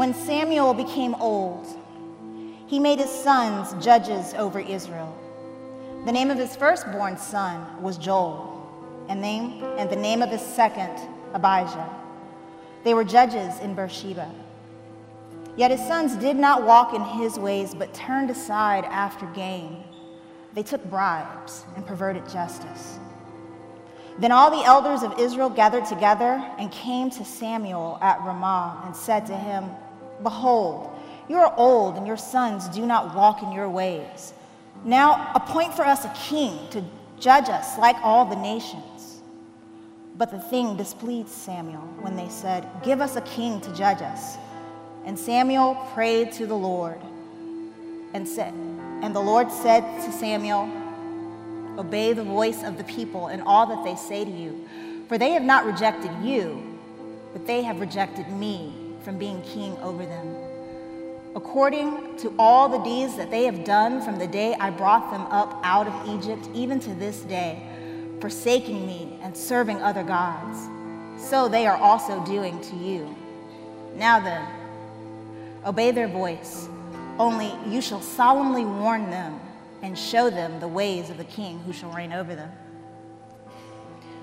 When Samuel became old, he made his sons judges over Israel. The name of his firstborn son was Joel, and, name, and the name of his second, Abijah. They were judges in Beersheba. Yet his sons did not walk in his ways, but turned aside after gain. They took bribes and perverted justice. Then all the elders of Israel gathered together and came to Samuel at Ramah and said to him, Behold, you are old, and your sons do not walk in your ways. Now appoint for us a king to judge us like all the nations. But the thing displeased Samuel when they said, Give us a king to judge us. And Samuel prayed to the Lord and said, And the Lord said to Samuel, Obey the voice of the people in all that they say to you, for they have not rejected you, but they have rejected me from being king over them. According to all the deeds that they have done from the day I brought them up out of Egypt, even to this day, forsaking me and serving other gods, so they are also doing to you. Now then, obey their voice, only you shall solemnly warn them and show them the ways of the king who shall reign over them.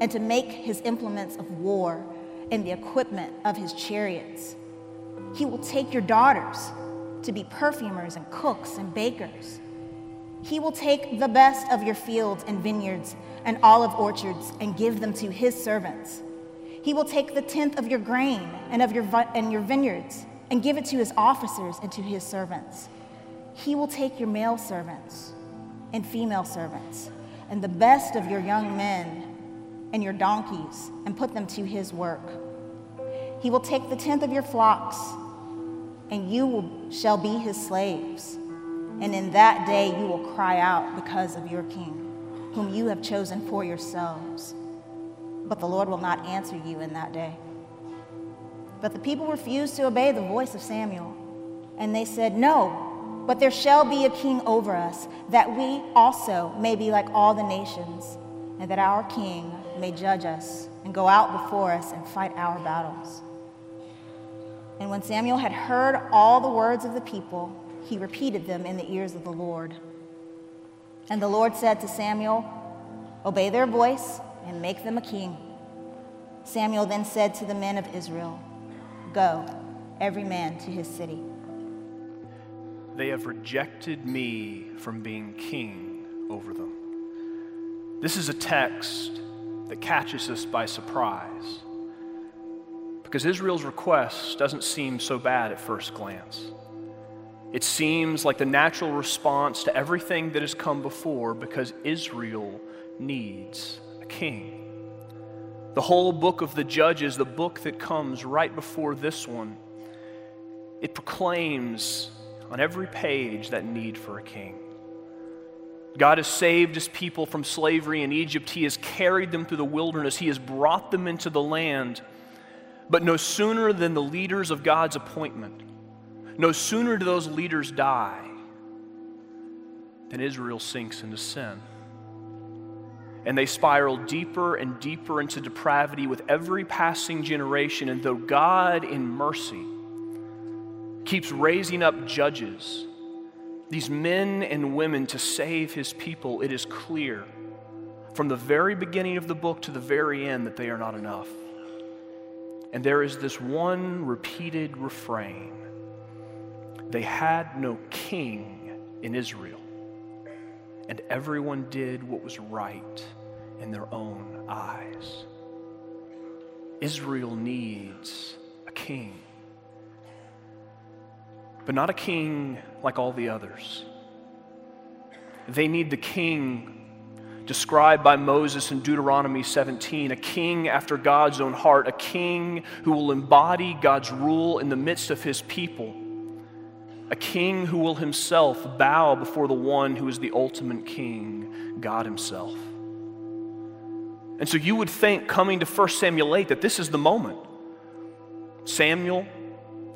and to make his implements of war and the equipment of his chariots. He will take your daughters to be perfumers and cooks and bakers. He will take the best of your fields and vineyards and olive orchards and give them to his servants. He will take the tenth of your grain and of your, and your vineyards and give it to his officers and to his servants. He will take your male servants and female servants and the best of your young men and your donkeys and put them to his work. He will take the tenth of your flocks, and you will, shall be his slaves. And in that day you will cry out because of your king, whom you have chosen for yourselves. But the Lord will not answer you in that day. But the people refused to obey the voice of Samuel, and they said, No, but there shall be a king over us, that we also may be like all the nations, and that our king may judge us and go out before us and fight our battles. And when Samuel had heard all the words of the people, he repeated them in the ears of the Lord. And the Lord said to Samuel, Obey their voice and make them a king. Samuel then said to the men of Israel, Go, every man to his city. They have rejected me from being king over them. This is a text that catches us by surprise. Because Israel's request doesn't seem so bad at first glance. It seems like the natural response to everything that has come before because Israel needs a king. The whole book of the Judges, the book that comes right before this one, it proclaims on every page that need for a king. God has saved his people from slavery in Egypt. He has carried them through the wilderness. He has brought them into the land. But no sooner than the leaders of God's appointment, no sooner do those leaders die than Israel sinks into sin. And they spiral deeper and deeper into depravity with every passing generation. And though God, in mercy, keeps raising up judges, these men and women to save his people, it is clear from the very beginning of the book to the very end that they are not enough. And there is this one repeated refrain they had no king in Israel, and everyone did what was right in their own eyes. Israel needs a king but not a king like all the others. They need the king described by Moses in Deuteronomy 17, a king after God's own heart, a king who will embody God's rule in the midst of his people. a king who will himself bow before the one who is the ultimate king, God himself. And so you would think, coming to 1 Samuel 8, that this is the moment. Samuel,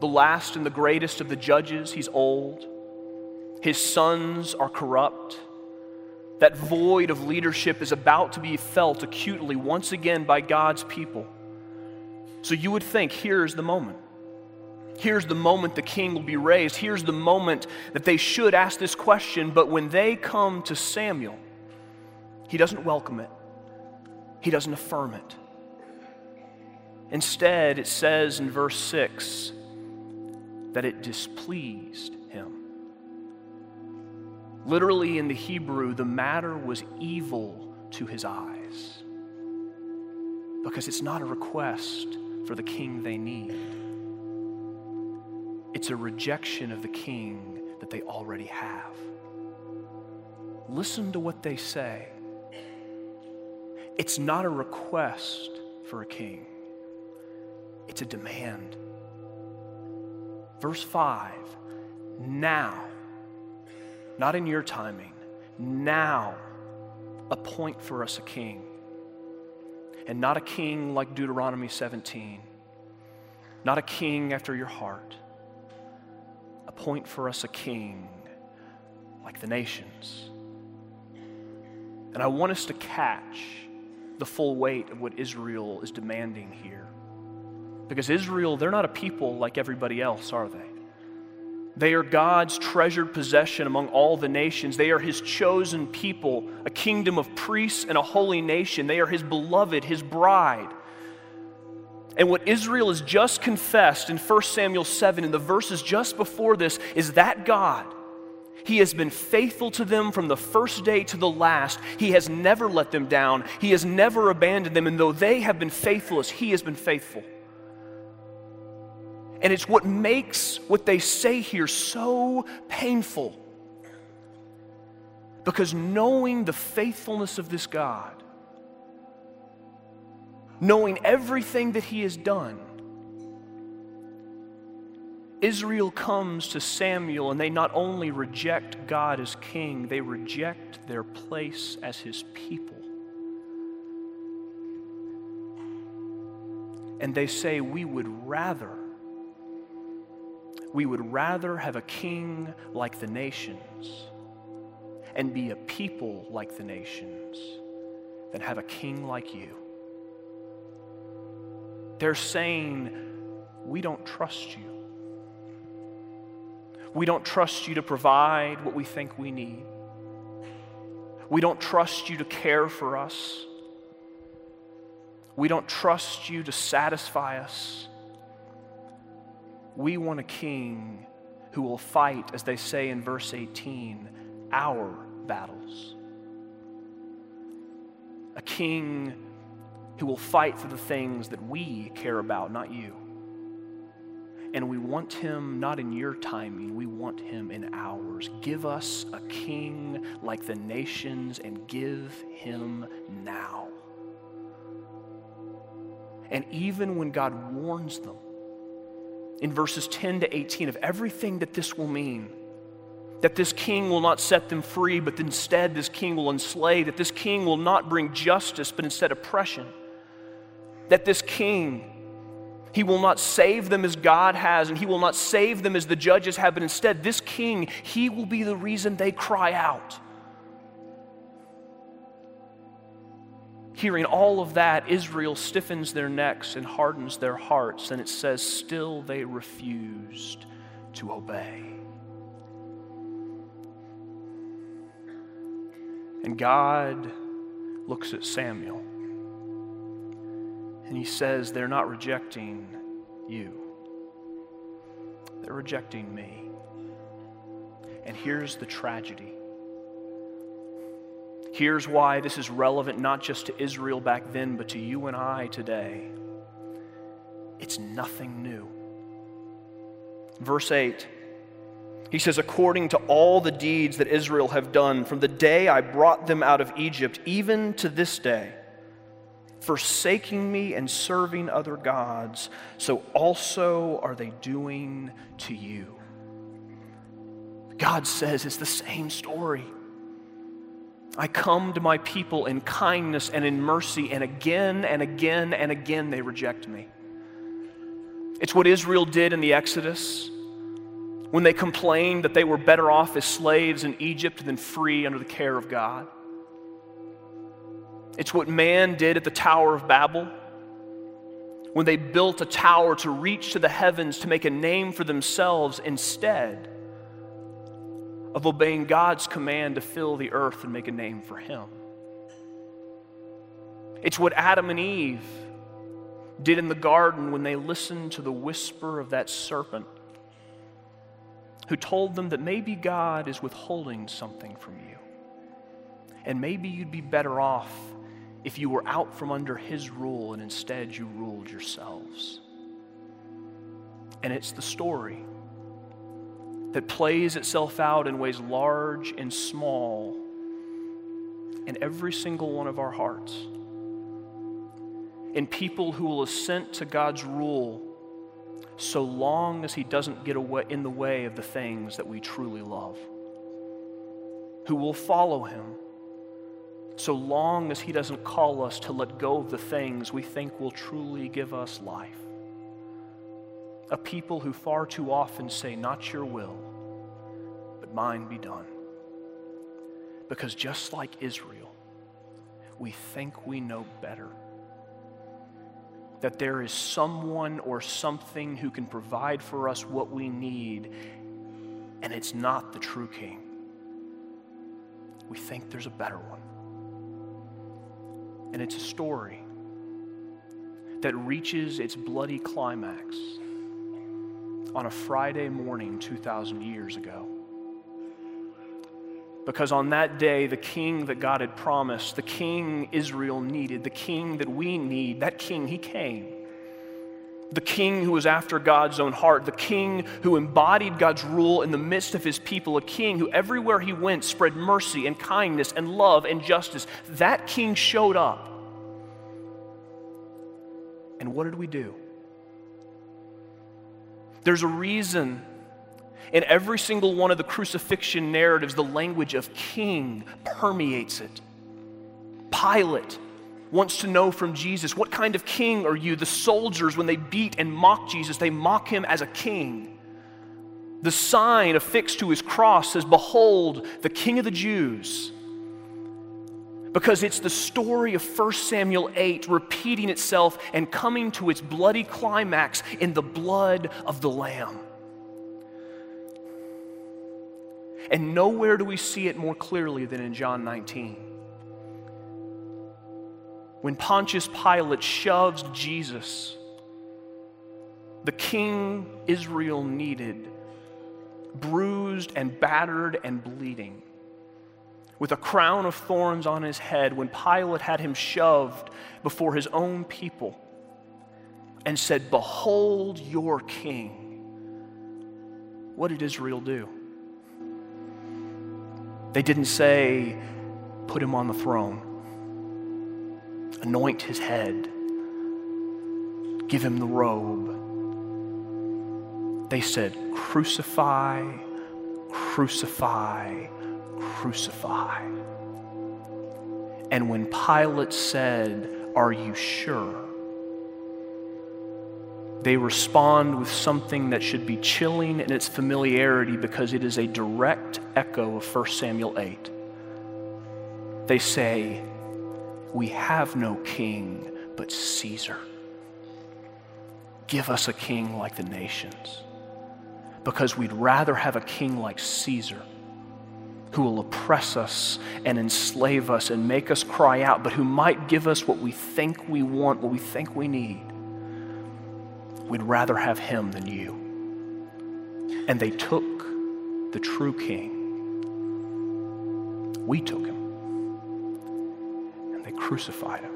the last and the greatest of the judges, he's old. His sons are corrupt. That void of leadership is about to be felt acutely once again by God's people. So you would think, here's the moment. Here's the moment the king will be raised. Here's the moment that they should ask this question. But when they come to Samuel, he doesn't welcome it, he doesn't affirm it. Instead, it says in verse 6 that it displeased him. Literally, in the Hebrew, the matter was evil to his eyes because it's not a request for the king they need. It's a rejection of the king that they already have. Listen to what they say. It's not a request for a king, it's a demand. Verse 5 Now, not in your timing, now appoint for us a king. And not a king like Deuteronomy 17, not a king after your heart appoint for us a king like the nations. And I want us to catch the full weight of what Israel is demanding here. Because Israel, they're not a people like everybody else, are they? They are God's treasured possession among all the nations. They are His chosen people, a kingdom of priests and a holy nation. They are His beloved, His bride. And what Israel has just confessed in 1 Samuel 7, in the verses just before this, is that God. He has been faithful to them from the first day to the last. He has never let them down. He has never abandoned them. And though they have been faithless, He has been faithful. And it's what makes what they say here so painful. Because knowing the faithfulness of this God, knowing everything that he has done, Israel comes to Samuel and they not only reject God as king, they reject their place as his people. And they say, We would rather, we would rather have a king like the nations and be a people like the nations than have a king like you. They're saying, We don't trust you. We don't trust you to provide what we think we need. We don't trust you to care for us. We don't trust you to satisfy us. We want a king who will fight, as they say in verse 18, our battles. A king who will fight for the things that we care about, not you. And we want him not in your timing, we want him in ours. Give us a king like the nations and give him now. And even when God warns them in verses 10 to 18 of everything that this will mean, that this king will not set them free, but instead this king will enslave, that this king will not bring justice, but instead oppression. That this king, he will not save them as God has, and he will not save them as the judges have, but instead, this king, he will be the reason they cry out. Hearing all of that, Israel stiffens their necks and hardens their hearts, and it says, Still they refused to obey. And God looks at Samuel and he says, They're not rejecting you, they're rejecting me. And here's the tragedy. Here's why this is relevant not just to Israel back then, but to you and I today. It's nothing new. Verse 8, he says, According to all the deeds that Israel have done from the day I brought them out of Egypt, even to this day, forsaking me and serving other gods, so also are they doing to you. God says it's the same story. I come to my people in kindness and in mercy, and again and again and again they reject me. It's what Israel did in the Exodus when they complained that they were better off as slaves in Egypt than free under the care of God. It's what man did at the Tower of Babel when they built a tower to reach to the heavens to make a name for themselves instead of obeying God's command to fill the earth and make a name for Him. It's what Adam and Eve did in the garden when they listened to the whisper of that serpent who told them that maybe God is withholding something from you. And maybe you'd be better off if you were out from under his rule and instead you ruled yourselves. And it's the story that plays itself out in ways large and small in every single one of our hearts. In people who will assent to God's rule so long as He doesn't get away in the way of the things that we truly love. Who will follow Him so long as He doesn't call us to let go of the things we think will truly give us life. A people who far too often say, Not your will, but mine be done. Because just like Israel, we think we know better. That there is someone or something who can provide for us what we need, and it's not the true King. We think there's a better one. And it's a story that reaches its bloody climax on a Friday morning 2,000 years ago. Because on that day, the king that God had promised, the king Israel needed, the king that we need, that king, he came. The king who was after God's own heart, the king who embodied God's rule in the midst of his people, a king who everywhere he went spread mercy and kindness and love and justice. That king showed up. And what did we do? There's a reason in every single one of the crucifixion narratives, the language of king permeates it. Pilate wants to know from Jesus, What kind of king are you? The soldiers, when they beat and mock Jesus, they mock him as a king. The sign affixed to his cross says, Behold, the king of the Jews. Because it's the story of 1 Samuel 8 repeating itself and coming to its bloody climax in the blood of the Lamb. And nowhere do we see it more clearly than in John 19. When Pontius Pilate shoves Jesus, the king Israel needed, bruised and battered and bleeding, with a crown of thorns on his head, when Pilate had him shoved before his own people and said, Behold your king. What did Israel do? They didn't say, put him on the throne, anoint his head, give him the robe. They said, crucify, crucify, crucify. And when Pilate said, Are you sure? they respond with something that should be chilling in its familiarity because it is a direct echo of 1 Samuel 8. They say, We have no king but Caesar. Give us a king like the nations because we'd rather have a king like Caesar who will oppress us and enslave us and make us cry out, but who might give us what we think we want, what we think we need We'd rather have him than you. And they took the true king. We took him. And they crucified him.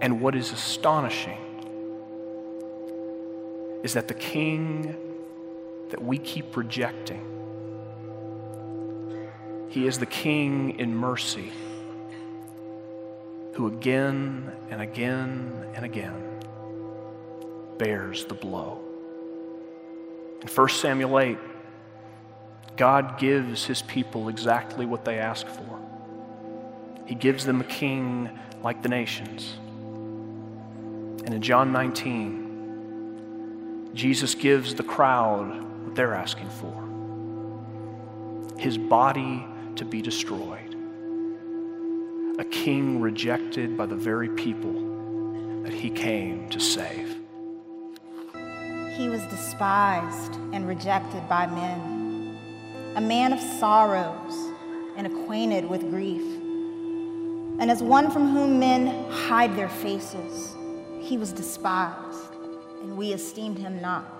And what is astonishing is that the king that we keep rejecting, he is the king in mercy who again and again and again bears the blow. In 1 Samuel 8, God gives his people exactly what they ask for. He gives them a king like the nations. And in John 19, Jesus gives the crowd what they're asking for his body to be destroyed, a king rejected by the very people that he came to save. He was despised and rejected by men, a man of sorrows and acquainted with grief. And as one from whom men hide their faces, he was despised, and we esteemed him not.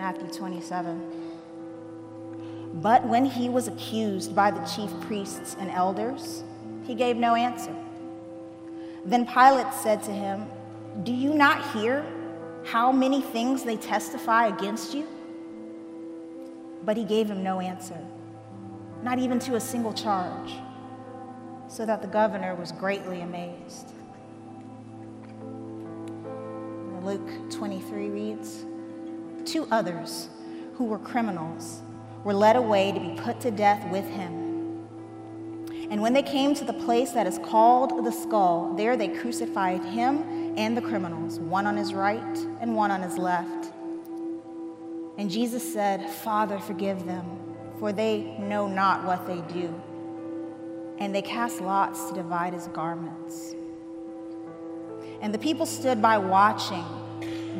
Matthew 27. But when he was accused by the chief priests and elders, he gave no answer. Then Pilate said to him, Do you not hear how many things they testify against you? But he gave him no answer, not even to a single charge, so that the governor was greatly amazed. Luke 23 reads, Two others who were criminals were led away to be put to death with him. And when they came to the place that is called the skull, there they crucified him and the criminals, one on his right and one on his left. And Jesus said, Father, forgive them, for they know not what they do. And they cast lots to divide his garments. And the people stood by watching,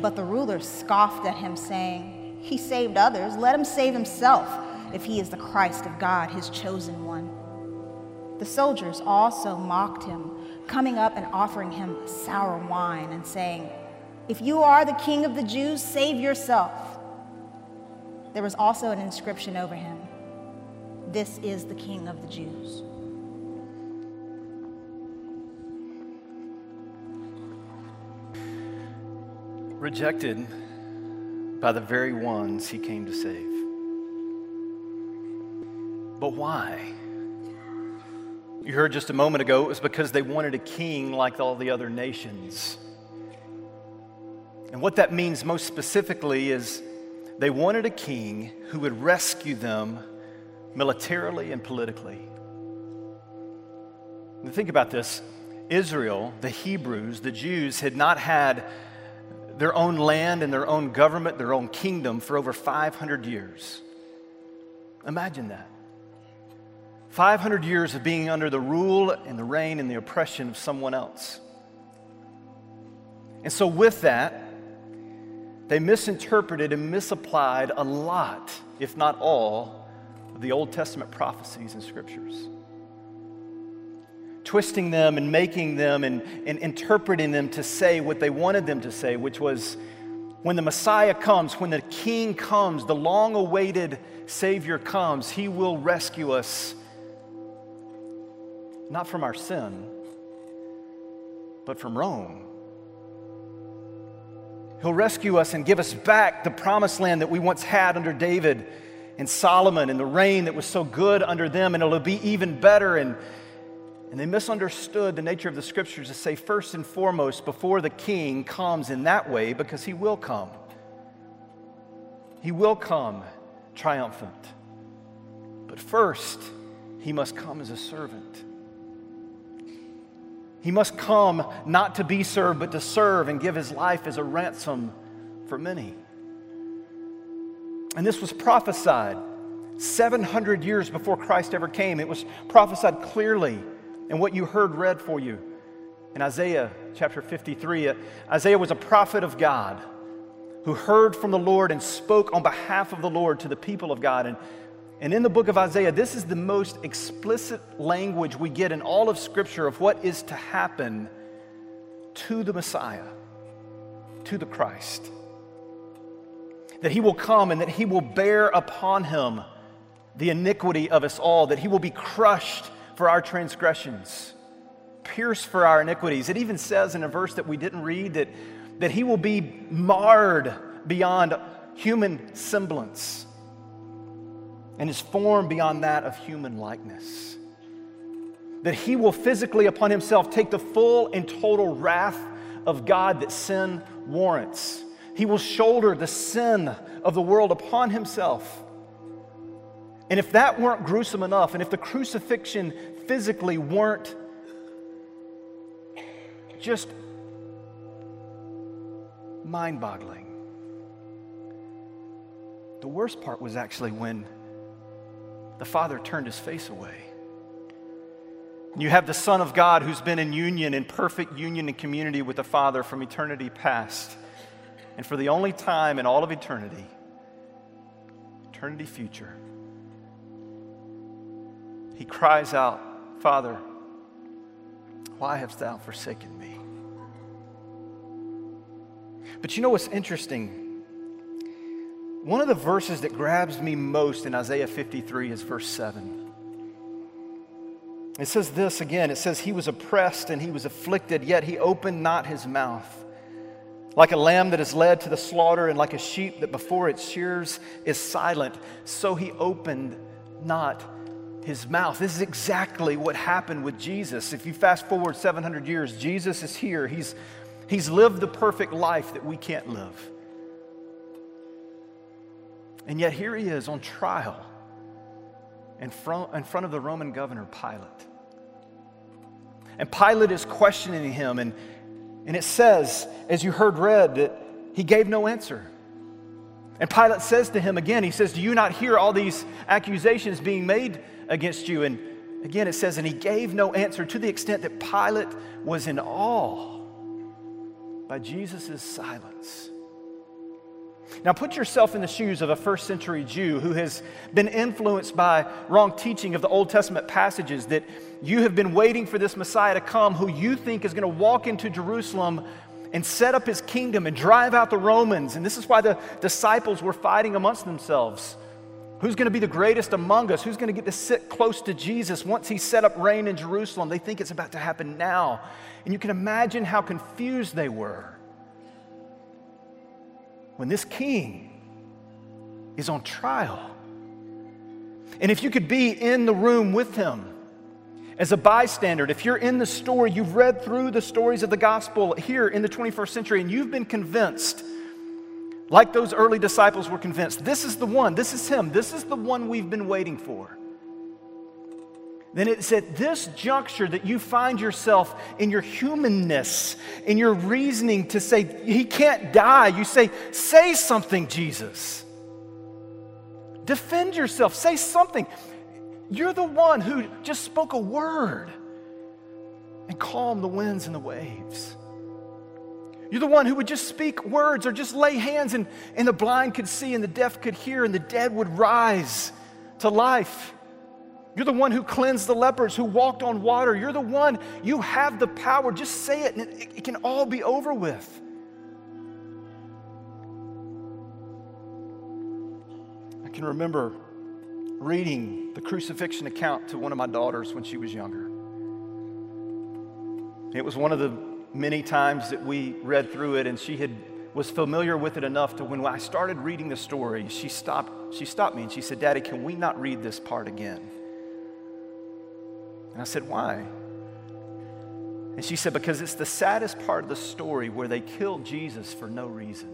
but the ruler scoffed at him, saying, He saved others, let him save himself, if he is the Christ of God, his chosen one. The soldiers also mocked him, coming up and offering him sour wine and saying, If you are the king of the Jews, save yourself. There was also an inscription over him This is the king of the Jews. Rejected by the very ones he came to save. But why? You heard just a moment ago, it was because they wanted a king like all the other nations. And what that means most specifically is they wanted a king who would rescue them militarily and politically. And think about this Israel, the Hebrews, the Jews, had not had their own land and their own government, their own kingdom for over 500 years. Imagine that. 500 years of being under the rule and the reign and the oppression of someone else. And so, with that, they misinterpreted and misapplied a lot, if not all, of the Old Testament prophecies and scriptures. Twisting them and making them and, and interpreting them to say what they wanted them to say, which was when the Messiah comes, when the King comes, the long awaited Savior comes, he will rescue us not from our sin, but from Rome. He'll rescue us and give us back the promised land that we once had under David and Solomon and the reign that was so good under them, and it'll be even better. And, and they misunderstood the nature of the scriptures to say, first and foremost, before the king comes in that way, because he will come. He will come triumphant. But first, he must come as a servant. He must come not to be served, but to serve and give his life as a ransom for many. And this was prophesied 700 years before Christ ever came. It was prophesied clearly in what you heard read for you in Isaiah chapter 53. Uh, Isaiah was a prophet of God who heard from the Lord and spoke on behalf of the Lord to the people of God. And, and in the book of Isaiah, this is the most explicit language we get in all of Scripture of what is to happen to the Messiah, to the Christ. That he will come and that he will bear upon him the iniquity of us all, that he will be crushed for our transgressions, pierced for our iniquities. It even says in a verse that we didn't read that, that he will be marred beyond human semblance and his form beyond that of human likeness. That he will physically upon himself take the full and total wrath of God that sin warrants. He will shoulder the sin of the world upon himself. And if that weren't gruesome enough, and if the crucifixion physically weren't just mind boggling, the worst part was actually when the Father turned his face away. You have the Son of God who's been in union, in perfect union and community with the Father from eternity past. And for the only time in all of eternity, eternity future, he cries out, Father, why hast thou forsaken me? But you know what's interesting? One of the verses that grabs me most in Isaiah 53 is verse 7. It says this again it says, He was oppressed and he was afflicted, yet he opened not his mouth. Like a lamb that is led to the slaughter, and like a sheep that before its shears is silent, so he opened not his mouth. This is exactly what happened with Jesus. If you fast forward 700 years, Jesus is here. He's, he's lived the perfect life that we can't live. And yet here he is on trial in front, in front of the Roman governor Pilate. And Pilate is questioning him, and, and it says, as you heard read, that he gave no answer. And Pilate says to him again, he says, Do you not hear all these accusations being made against you. And again, it says, and he gave no answer to the extent that Pilate was in awe by Jesus' silence. Now, put yourself in the shoes of a first century Jew who has been influenced by wrong teaching of the Old Testament passages that you have been waiting for this Messiah to come who you think is going to walk into Jerusalem and set up his kingdom and drive out the Romans. And this is why the disciples were fighting amongst themselves. Who's going to be the greatest among us? Who's going to get to sit close to Jesus once he set up reign in Jerusalem? They think it's about to happen now. And you can imagine how confused they were when this king is on trial. And if you could be in the room with him as a bystander, if you're in the story, you've read through the stories of the gospel here in the 21st century, and you've been convinced like those early disciples were convinced this is the one, this is him, this is the one we've been waiting for. Then it's at this juncture that you find yourself in your humanness, in your reasoning to say, He can't die. You say, Say something, Jesus. Defend yourself. Say something. You're the one who just spoke a word and calmed the winds and the waves. You're the one who would just speak words or just lay hands, and, and the blind could see, and the deaf could hear, and the dead would rise to life. You're the one who cleansed the lepers, who walked on water. You're the one, you have the power. Just say it, and it, it can all be over with. I can remember reading the crucifixion account to one of my daughters when she was younger. It was one of the many times that we read through it, and she had was familiar with it enough to when I started reading the story, she stopped, she stopped me and she said, Daddy, can we not read this part again? And I said, Why? And she said, Because it's the saddest part of the story where they killed Jesus for no reason.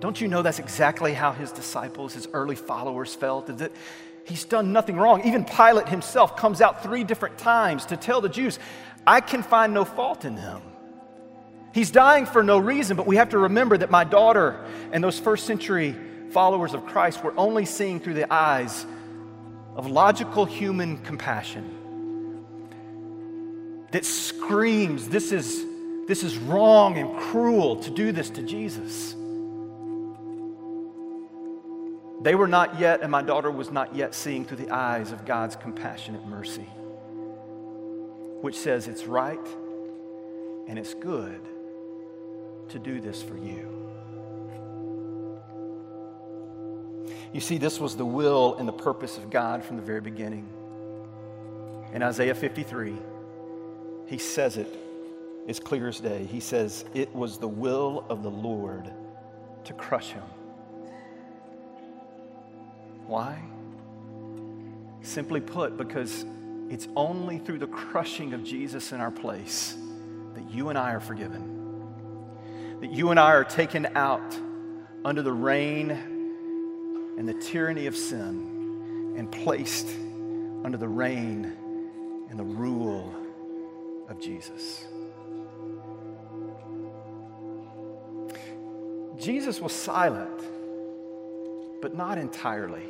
Don't you know that's exactly how his disciples, his early followers felt? That he's done nothing wrong. Even Pilate himself comes out three different times to tell the Jews, I can find no fault in him. He's dying for no reason, but we have to remember that my daughter and those first century followers of Christ were only seeing through the eyes of logical human compassion that screams, This is, this is wrong and cruel to do this to Jesus. They were not yet, and my daughter was not yet seeing through the eyes of God's compassionate mercy, which says it's right and it's good to do this for you. You see, this was the will and the purpose of God from the very beginning. In Isaiah 53, he says it as clear as day. He says, It was the will of the Lord to crush him. Why? Simply put, because it's only through the crushing of Jesus in our place that you and I are forgiven. That you and I are taken out under the reign and the tyranny of sin and placed under the reign and the rule of Jesus. Jesus was silent, but not entirely.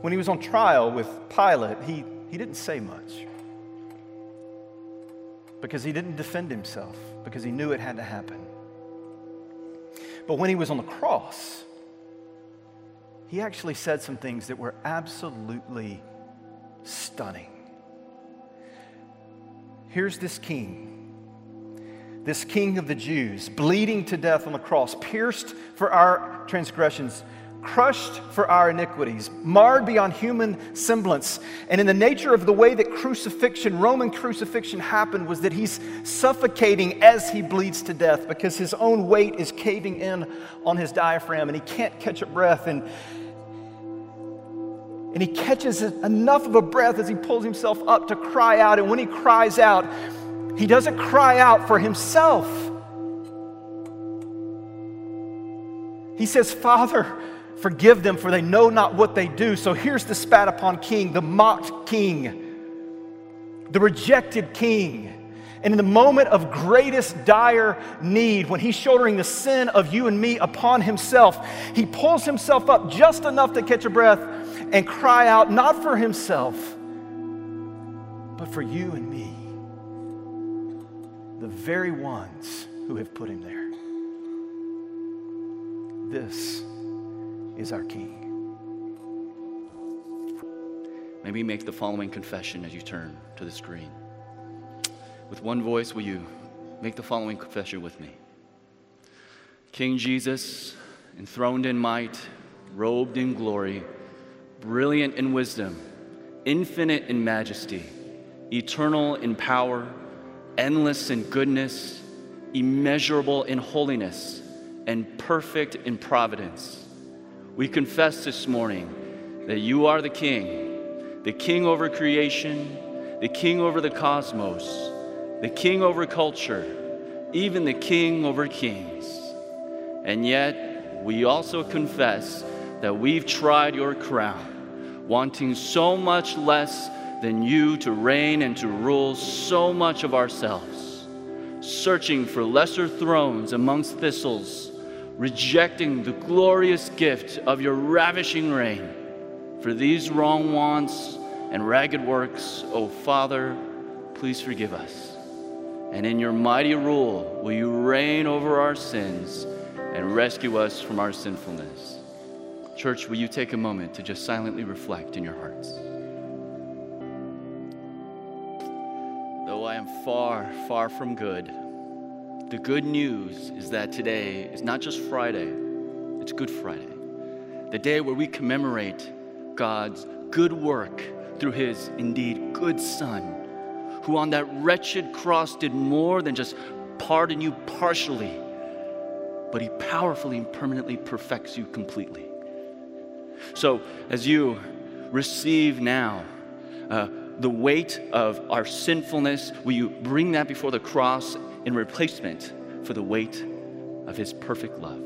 When he was on trial with Pilate, he, he didn't say much because he didn't defend himself, because he knew it had to happen. But when he was on the cross, he actually said some things that were absolutely stunning. Here's this king this king of the Jews, bleeding to death on the cross, pierced for our transgressions, crushed for our iniquities, marred beyond human semblance. And in the nature of the way that crucifixion, Roman crucifixion happened, was that he's suffocating as he bleeds to death because his own weight is caving in on his diaphragm and he can't catch a breath. And, and he catches enough of a breath as he pulls himself up to cry out. And when he cries out, he doesn't cry out for himself. He says, Father, forgive them, for they know not what they do. So here's the spat upon king, the mocked king, the rejected king. And in the moment of greatest dire need, when he's shouldering the sin of you and me upon himself, he pulls himself up just enough to catch a breath and cry out, not for himself, but for you and me the very ones who have put him there. This is our King. Maybe make the following confession as you turn to the screen. With one voice, will you make the following confession with me? King Jesus, enthroned in might, robed in glory, brilliant in wisdom, infinite in majesty, eternal in power endless in goodness, immeasurable in holiness, and perfect in providence. We confess this morning that you are the King, the King over creation, the King over the cosmos, the King over culture, even the King over kings. And yet, we also confess that we've tried your crown, wanting so much less than you to reign and to rule so much of ourselves, searching for lesser thrones amongst thistles, rejecting the glorious gift of your ravishing reign. For these wrong wants and ragged works, O oh Father, please forgive us. And in your mighty rule, will you reign over our sins and rescue us from our sinfulness? Church, will you take a moment to just silently reflect in your hearts? Though I am far, far from good. The good news is that today is not just Friday, it's Good Friday. The day where we commemorate God's good work through his indeed good Son, who on that wretched cross did more than just pardon you partially, but he powerfully and permanently perfects you completely. So, as you receive now, uh, the weight of our sinfulness, will you bring that before the cross in replacement for the weight of His perfect love?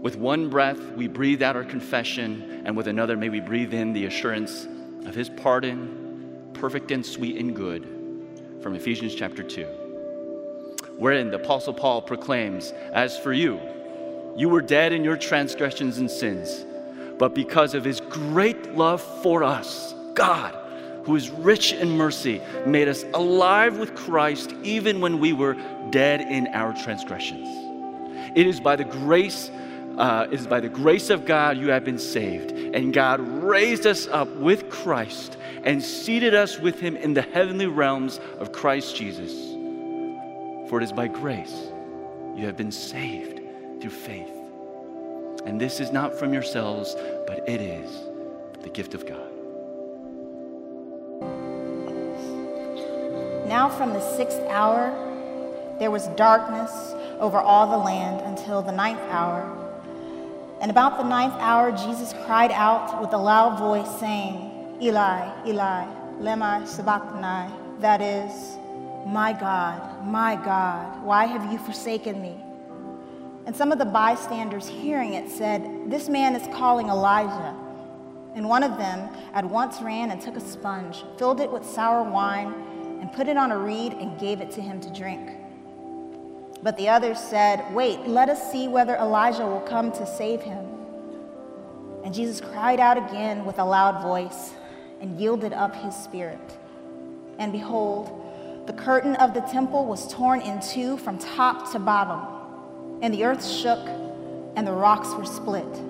With one breath, we breathe out our confession, and with another, may we breathe in the assurance of His pardon, perfect and sweet and good, from Ephesians chapter 2. wherein the Apostle Paul proclaims, As for you, you were dead in your transgressions and sins, but because of his great love for us, God, who is rich in mercy, made us alive with Christ even when we were dead in our transgressions. It is by the grace uh, is by the grace of God you have been saved. And God raised us up with Christ and seated us with him in the heavenly realms of Christ Jesus. For it is by grace you have been saved through faith. And this is not from yourselves, but it is the gift of God. Now, from the sixth hour, there was darkness over all the land until the ninth hour. And about the ninth hour, Jesus cried out with a loud voice, saying, Eli, Eli, lema sabachthani, that is, my God, my God, why have you forsaken me? And some of the bystanders hearing it said, This man is calling Elijah. And one of them at once ran and took a sponge, filled it with sour wine, and put it on a reed and gave it to him to drink. But the others said, Wait, let us see whether Elijah will come to save him. And Jesus cried out again with a loud voice and yielded up his spirit. And behold, the curtain of the temple was torn in two from top to bottom, and the earth shook, and the rocks were split.